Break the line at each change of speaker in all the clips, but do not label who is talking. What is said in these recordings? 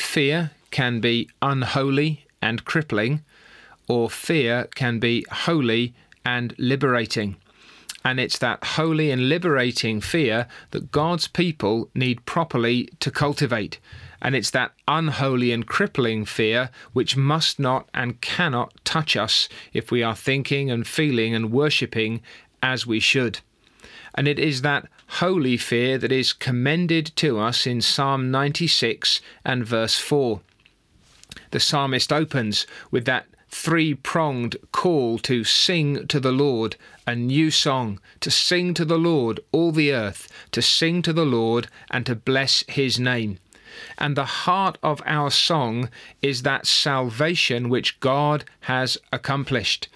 fear can be unholy and crippling, or fear can be holy and liberating. And it's that holy and liberating fear that God's people need properly to cultivate. And it's that unholy and crippling fear which must not and cannot touch us if we are thinking and feeling and worshipping as we should. And it is that holy fear that is commended to us in Psalm 96 and verse 4. The psalmist opens with that three pronged call to sing to the Lord a new song, to sing to the Lord all the earth, to sing to the Lord and to bless his name. And the heart of our song is that salvation which God has accomplished.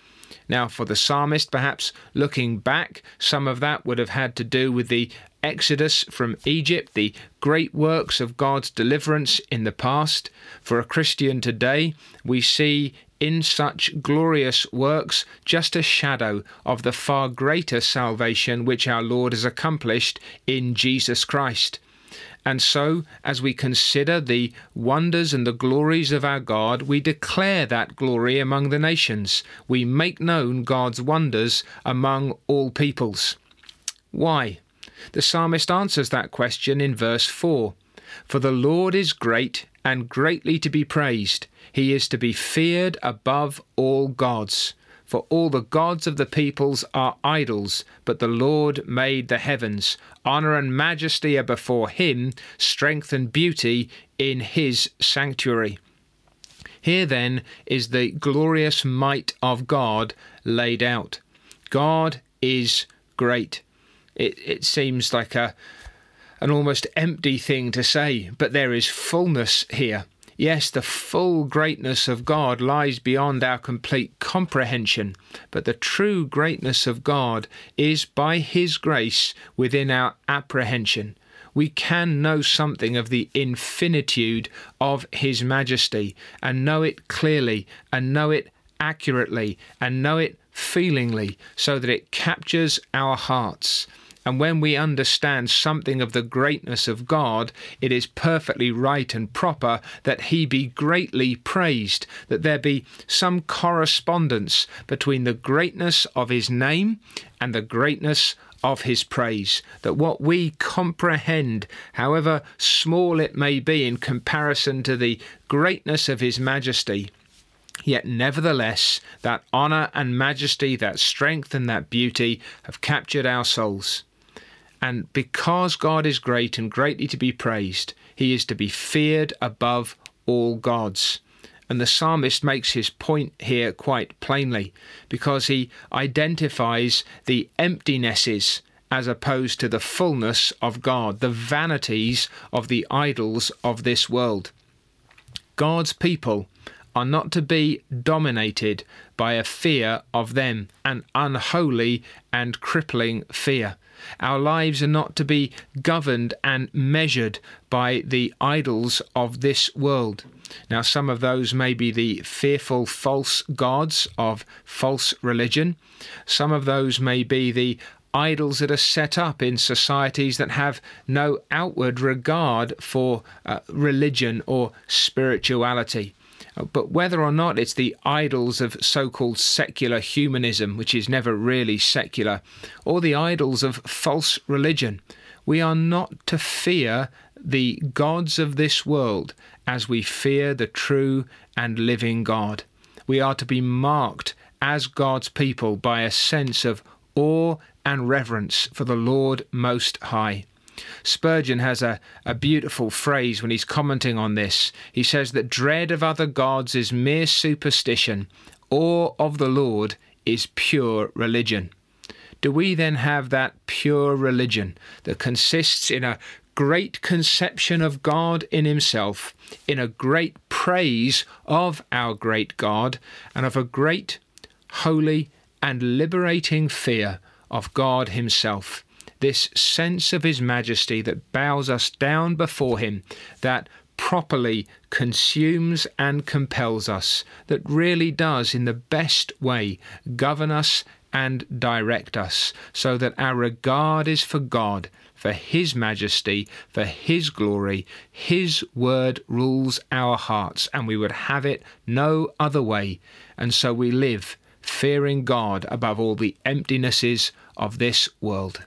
Now, for the psalmist, perhaps looking back, some of that would have had to do with the Exodus from Egypt, the great works of God's deliverance in the past. For a Christian today, we see in such glorious works just a shadow of the far greater salvation which our Lord has accomplished in Jesus Christ. And so, as we consider the wonders and the glories of our God, we declare that glory among the nations. We make known God's wonders among all peoples. Why? The psalmist answers that question in verse 4 For the Lord is great and greatly to be praised, he is to be feared above all gods. For all the gods of the peoples are idols, but the Lord made the heavens. Honour and majesty are before him, strength and beauty in his sanctuary. Here then is the glorious might of God laid out. God is great. It, it seems like a an almost empty thing to say, but there is fullness here. Yes, the full greatness of God lies beyond our complete comprehension, but the true greatness of God is by His grace within our apprehension. We can know something of the infinitude of His majesty and know it clearly and know it accurately and know it feelingly so that it captures our hearts. And when we understand something of the greatness of God, it is perfectly right and proper that He be greatly praised, that there be some correspondence between the greatness of His name and the greatness of His praise, that what we comprehend, however small it may be in comparison to the greatness of His majesty, Yet, nevertheless, that honour and majesty, that strength and that beauty have captured our souls. And because God is great and greatly to be praised, he is to be feared above all gods. And the psalmist makes his point here quite plainly because he identifies the emptinesses as opposed to the fullness of God, the vanities of the idols of this world. God's people are not to be dominated by a fear of them, an unholy and crippling fear. Our lives are not to be governed and measured by the idols of this world. Now, some of those may be the fearful false gods of false religion. Some of those may be the idols that are set up in societies that have no outward regard for uh, religion or spirituality. But whether or not it's the idols of so called secular humanism, which is never really secular, or the idols of false religion, we are not to fear the gods of this world as we fear the true and living God. We are to be marked as God's people by a sense of awe and reverence for the Lord Most High. Spurgeon has a, a beautiful phrase when he's commenting on this. He says that dread of other gods is mere superstition, awe of the Lord is pure religion. Do we then have that pure religion that consists in a great conception of God in Himself, in a great praise of our great God, and of a great, holy, and liberating fear of God Himself? This sense of His majesty that bows us down before Him, that properly consumes and compels us, that really does, in the best way, govern us and direct us, so that our regard is for God, for His majesty, for His glory. His word rules our hearts, and we would have it no other way. And so we live, fearing God above all the emptinesses of this world.